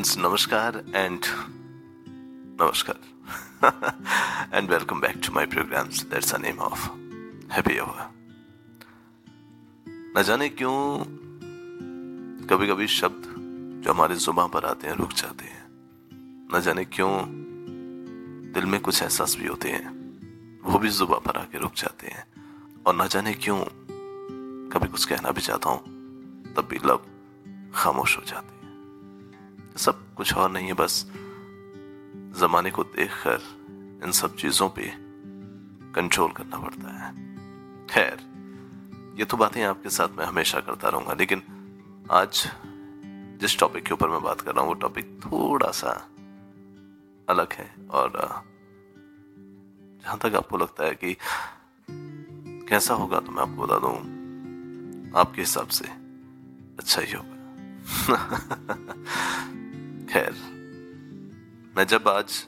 Hi friends, namaskar and namaskar. and welcome back to my programs. That's the name of न जाने क्यों कभी कभी शब्द जो हमारे जुबा पर आते हैं रुक जाते हैं न जाने क्यों दिल में कुछ एहसास भी होते हैं वो भी जुबा पर आके रुक जाते हैं और न जाने क्यों कभी कुछ कहना भी चाहता हूँ तब भी लब खामोश हो जाते हैं सब कुछ और नहीं है, बस जमाने को देखकर इन सब चीज़ों पे कंट्रोल करना पड़ता है। खैर, ये तो बातें आपके साथ मैं हमेशा करता रहूँगा, लेकिन आज जिस टॉपिक के ऊपर मैं बात कर रहा हूँ, वो टॉपिक थोड़ा सा अलग है और जहाँ तक आपको लगता है कि कैसा होगा तो मैं आपको बता दूँ, आपके हिसाब से अच्छा ही होगा। खैर, मैं जब आज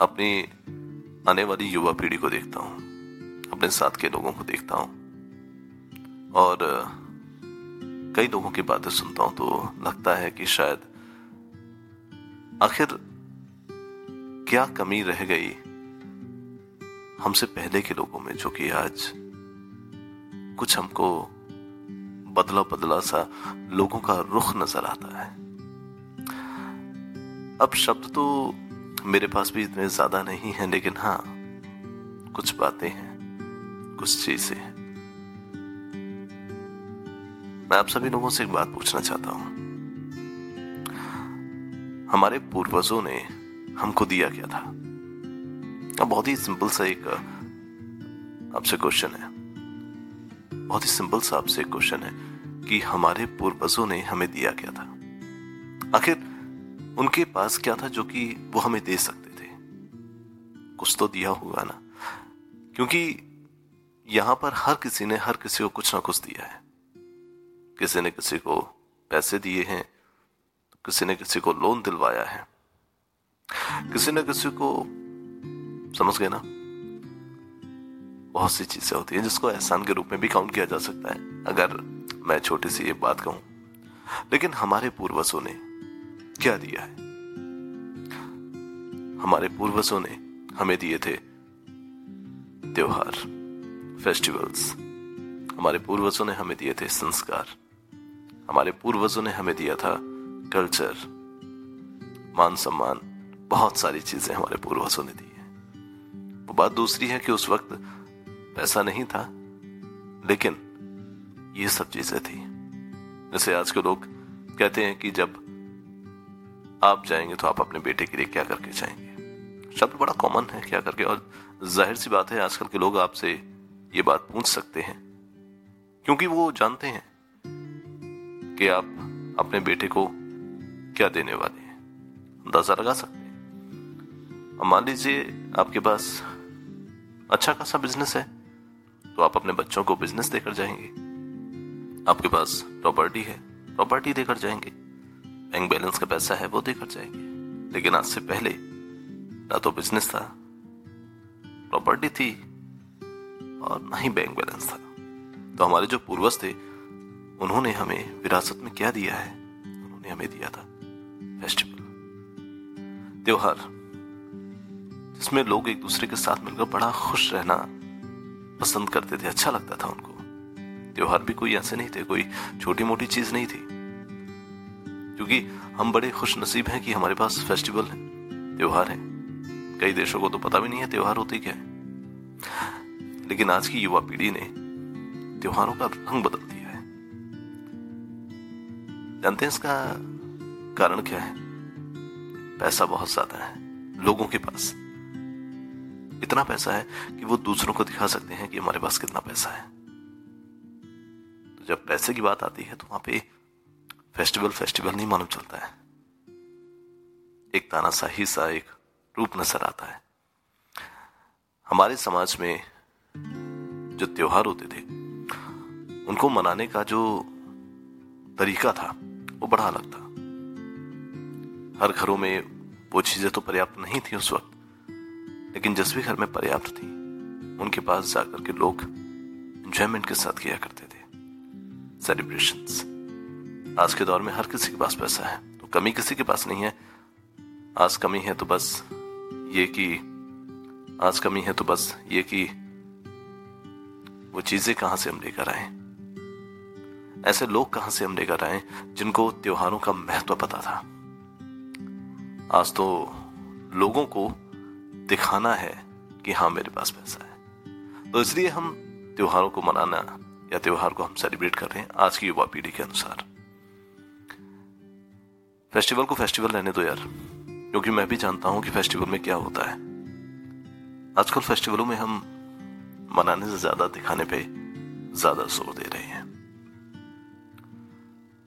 अपनी आने वाली युवा पीढ़ी को देखता हूँ, अपने साथ के लोगों को देखता हूँ, और, कई लोगों की बातें सुनता हूँ तो लगता है कि शायद आखिर क्या कमी रह गई हमसे पहले के लोगों में, जो कि आज कुछ हमको बदला बदला सा लोगों का रुख नज़र आता है। अब शब्द तो मेरे पास भी इतने ज़्यादा नहीं है, लेकिन हाँ कुछ बातें हैं, कुछ चीज़ें हैं। मैं आप सभी लोगों से एक बात पूछना चाहता हूँ। हमारे पूर्वजों ने हमको दिया क्या था? अब बहुत ही सिंपल सा एक, आपसे क्वेश्चन है। बहुत ही सिंपल सा आपसे क्वेश्चन है कि हमारे पूर्वजों ने हमें दिया क्या था? आखिर उनके पास क्या था जो कि वो हमें दे सकते थे? कुछ तो दिया होगा ना? क्योंकि यहाँ पर हर किसी ने हर किसी को कुछ ना कुछ दिया है। किसी ने किसी को पैसे दिए हैं, किसी ने किसी को लोन दिलवाया है। किसी ने किसी को, समझ गए ना? बहुत सी चीज़ें होती हैं जिसको एहसान के रूप में भी काउंट किया जा सकता है, अगर मैं छोटी सी ये बात कहूँ। लेकिन हमारे पूर्वजों ने क्या दिया है? हमारे पूर्वजों ने हमें दिए थे त्योहार फेस्टिवल्स हमारे पूर्वजों ने हमें दिए थे संस्कार। हमारे पूर्वजों ने हमें दिया था कल्चर मान सम्मान, बहुत सारी चीज़ें हमारे पूर्वजों ने दी है। वो बात दूसरी है कि उस वक्त पैसा नहीं था, लेकिन ये सब चीज़ें थी। जैसे आज के लोग कहते हैं कि जब आप जाएँगे तो आप अपने बेटे के लिए क्या करके जाएँगे? शब्द बड़ा कॉमन है, क्या करके? और ज़ाहिर सी बात है, आजकल के लोग आपसे ये बात पूछ सकते हैं। क्योंकि वो जानते हैं कि आप अपने बेटे को क्या देने वाले हैं। अंदाज़ा लगा सकते हैं। मान लीजिए आपके पास अच्छा खासा बिज़नेस है तो आप अपने बच्चों को बिज़नेस देकर जाएँगे। आपके पास प्रॉपर्टी है प्रॉपर्टी देकर जाएँगे। बैंक बैलेंस का पैसा है, वो देकर जाएँगे। लेकिन आज से पहले ना तो बिज़नेस था प्रॉपर्टी थी और ना ही बैंक बैलेंस था। तो हमारे जो पूर्वज थे, उन्होंने हमें विरासत में क्या दिया है? उन्होंने हमें दिया था फेस्टिवल त्योहार, जिसमें लोग एक दूसरे के साथ मिलकर बड़ा खुश रहना पसंद करते थे अच्छा लगता था उनको। त्योहार भी कोई ऐसे नहीं थे, कोई छोटी मोटी चीज़ नहीं थी। क्योंकि हम बड़े खुश नसीब हैं कि हमारे पास फेस्टिवल है, त्योहार है। कई देशों को तो पता भी नहीं है त्योहार होते क्या है। लेकिन आज की युवा पीढ़ी ने त्योहारों का रंग बदल दिया है। जानते हैं इसका कारण क्या है? पैसा बहुत ज़्यादा है, लोगों के पास। इतना पैसा है कि वो दूसरों को दिखा सकते हैं कि हमारे पास कितना पैसा है। तो जब पैसे की बात आती है तो वहाँ पे फेस्टिवल फेस्टिवल नहीं मालूम चलता है। एक ताना सा ही सा एक रूप नज़र आता है। हमारे समाज में जो त्योहार होते थे, उनको मनाने का जो तरीका था, वो बड़ा अलग था। हर घरों में वो चीज़ें तो पर्याप्त नहीं थी उस वक्त, लेकिन जिस भी घर में पर्याप्त थी, उनके पास जाकर के लोग एंजॉयमेंट के साथ किया करते थे। सेलिब्रेशंस आज के दौर में हर किसी के पास पैसा है तो कमी किसी के पास नहीं है। आज कमी है तो बस ये कि, आज कमी है तो बस ये कि वो चीज़ें कहाँ से हम लेकर आए? ऐसे लोग कहाँ से हम लेकर आए जिनको त्योहारों का महत्व पता था? आज तो लोगों को दिखाना है कि हाँ मेरे पास पैसा है। तो इसलिए हम त्योहारों को मनाना या त्योहार को हम सेलिब्रेट कर रहे हैं आज की युवा पीढ़ी के अनुसार। फेस्टिवल को फेस्टिवल रहने दो यार। क्योंकि मैं भी जानता हूँ कि फेस्टिवल में क्या होता है। आजकल फेस्टिवलों में हम मनाने से ज़्यादा दिखाने पे ज़्यादा ज़ोर दे रहे हैं।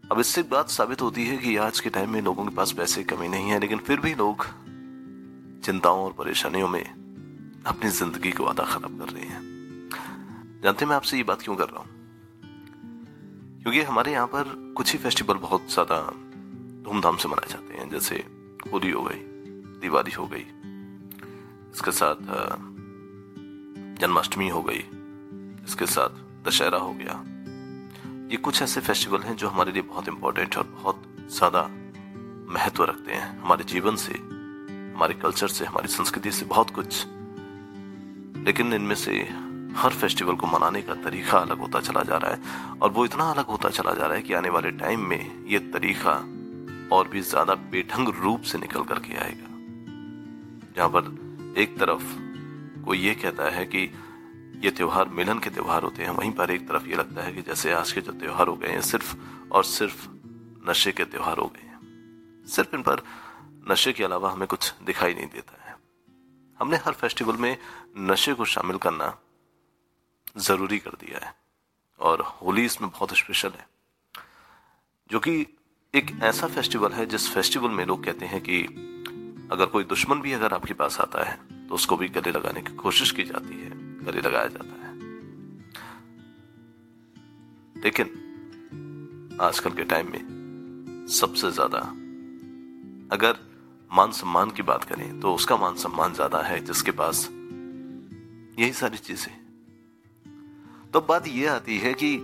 अब इससे एक बात साबित होती है कि आज के टाइम में लोगों के पास पैसे कमी नहीं है, लेकिन फिर भी लोग चिंताओं और परेशानियों में अपनी ज़िंदगी को आधा खराब कर रहे हैं। जानते मैं आपसे ये बात क्यों कर रहा हूँ? क्योंकि हमारे यहाँ पर कुछ ही फेस्टिवल बहुत ज़्यादा धूमधाम से मनाए जाते हैं, जैसे होली हो गई, दिवाली हो गई, इसके साथ जन्माष्टमी हो गई, इसके साथ दशहरा हो गया। ये कुछ ऐसे फेस्टिवल हैं जो हमारे लिए बहुत इंपॉर्टेंट और बहुत ज़्यादा महत्व रखते हैं। हमारे जीवन से, हमारे कल्चर से, हमारी संस्कृति से बहुत कुछ। लेकिन इनमें से हर फेस्टिवल को मनाने का तरीका अलग होता चला जा रहा है और वो इतना अलग होता चला जा रहा है कि आने वाले टाइम में ये तरीका और भी ज़्यादा बेढंग रूप से निकल करके आएगा। जहाँ पर एक तरफ़ कोई ये कहता है कि ये त्योहार मिलन के त्योहार होते हैं, वहीं पर एक तरफ़ ये लगता है कि जैसे आज के जो त्योहार हो गए हैं, सिर्फ़ और सिर्फ़ नशे के त्योहार हो गए हैं। सिर्फ़ इन पर नशे के अलावा हमें कुछ दिखाई नहीं देता है। हमने हर फेस्टिवल में नशे को शामिल करना ज़रूरी कर दिया है, और होली इसमें बहुत स्पेशल है, जो कि एक ऐसा फेस्टिवल है जिस फेस्टिवल में लोग कहते हैं कि अगर कोई दुश्मन भी अगर आपके पास आता है तो उसको भी गले लगाने की कोशिश की जाती है, गले लगाया जाता है। लेकिन आजकल के टाइम में सबसे ज़्यादा अगर मान सम्मान की बात करें तो उसका मान सम्मान ज़्यादा है जिसके पास यही सारी चीज़ें। तो बात यह आती है कि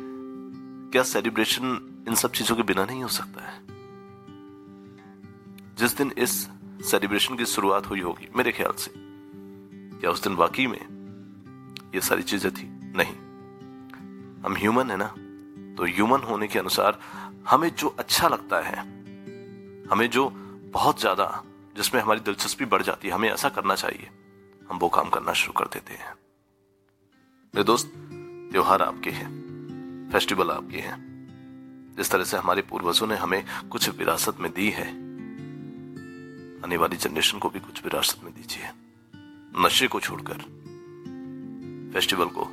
क्या सेलिब्रेशन इन सब चीज़ों के बिना नहीं हो सकता है। जिस दिन इस सेलिब्रेशन की शुरुआत हुई होगी, मेरे ख्याल से क्या उस दिन वाकई में ये सारी चीज़ें थी? नहीं। हम ह्यूमन है ना तो ह्यूमन होने के अनुसार हमें जो अच्छा लगता है, हमें जो बहुत ज़्यादा, जिसमें हमारी दिलचस्पी बढ़ जाती है, हमें ऐसा करना चाहिए। हम वो काम करना शुरू कर देते हैं। मेरे दोस्त, त्योहार आपके हैं फेस्टिवल आपके हैं। जिस तरह से हमारे पूर्वजों ने हमें कुछ विरासत में दी है। आने वाली जनरेशन को भी कुछ विरासत में दीजिए। नशे को छोड़कर। फेस्टिवल को।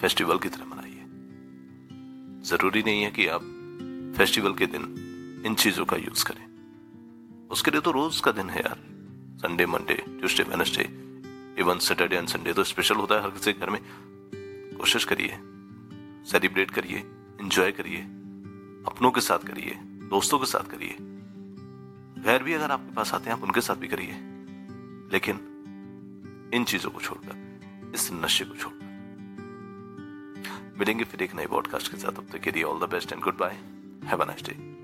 फेस्टिवल की तरह मनाइए। ज़रूरी नहीं है कि आप फेस्टिवल के दिन इन चीज़ों का यूज़ करें। उसके लिए तो रोज का दिन है यार। Sunday, Monday, Tuesday, Wednesday, even Saturday and Sunday तो स्पेशल होता है हर किसी घर में। कोशिश करिए। सेलिब्रेट करिए। एंजॉय करिए। अपनों के साथ करिए, दोस्तों के साथ करिए। गैर भी अगर आपके पास आते हैं, आप उनके साथ भी करिए। लेकिन इन चीज़ों को छोड़कर, इस नशे को छोड़कर। मिलेंगे फिर एक नए पॉडकास्ट के साथ। अब तक के लिए all the best and goodbye have a nice day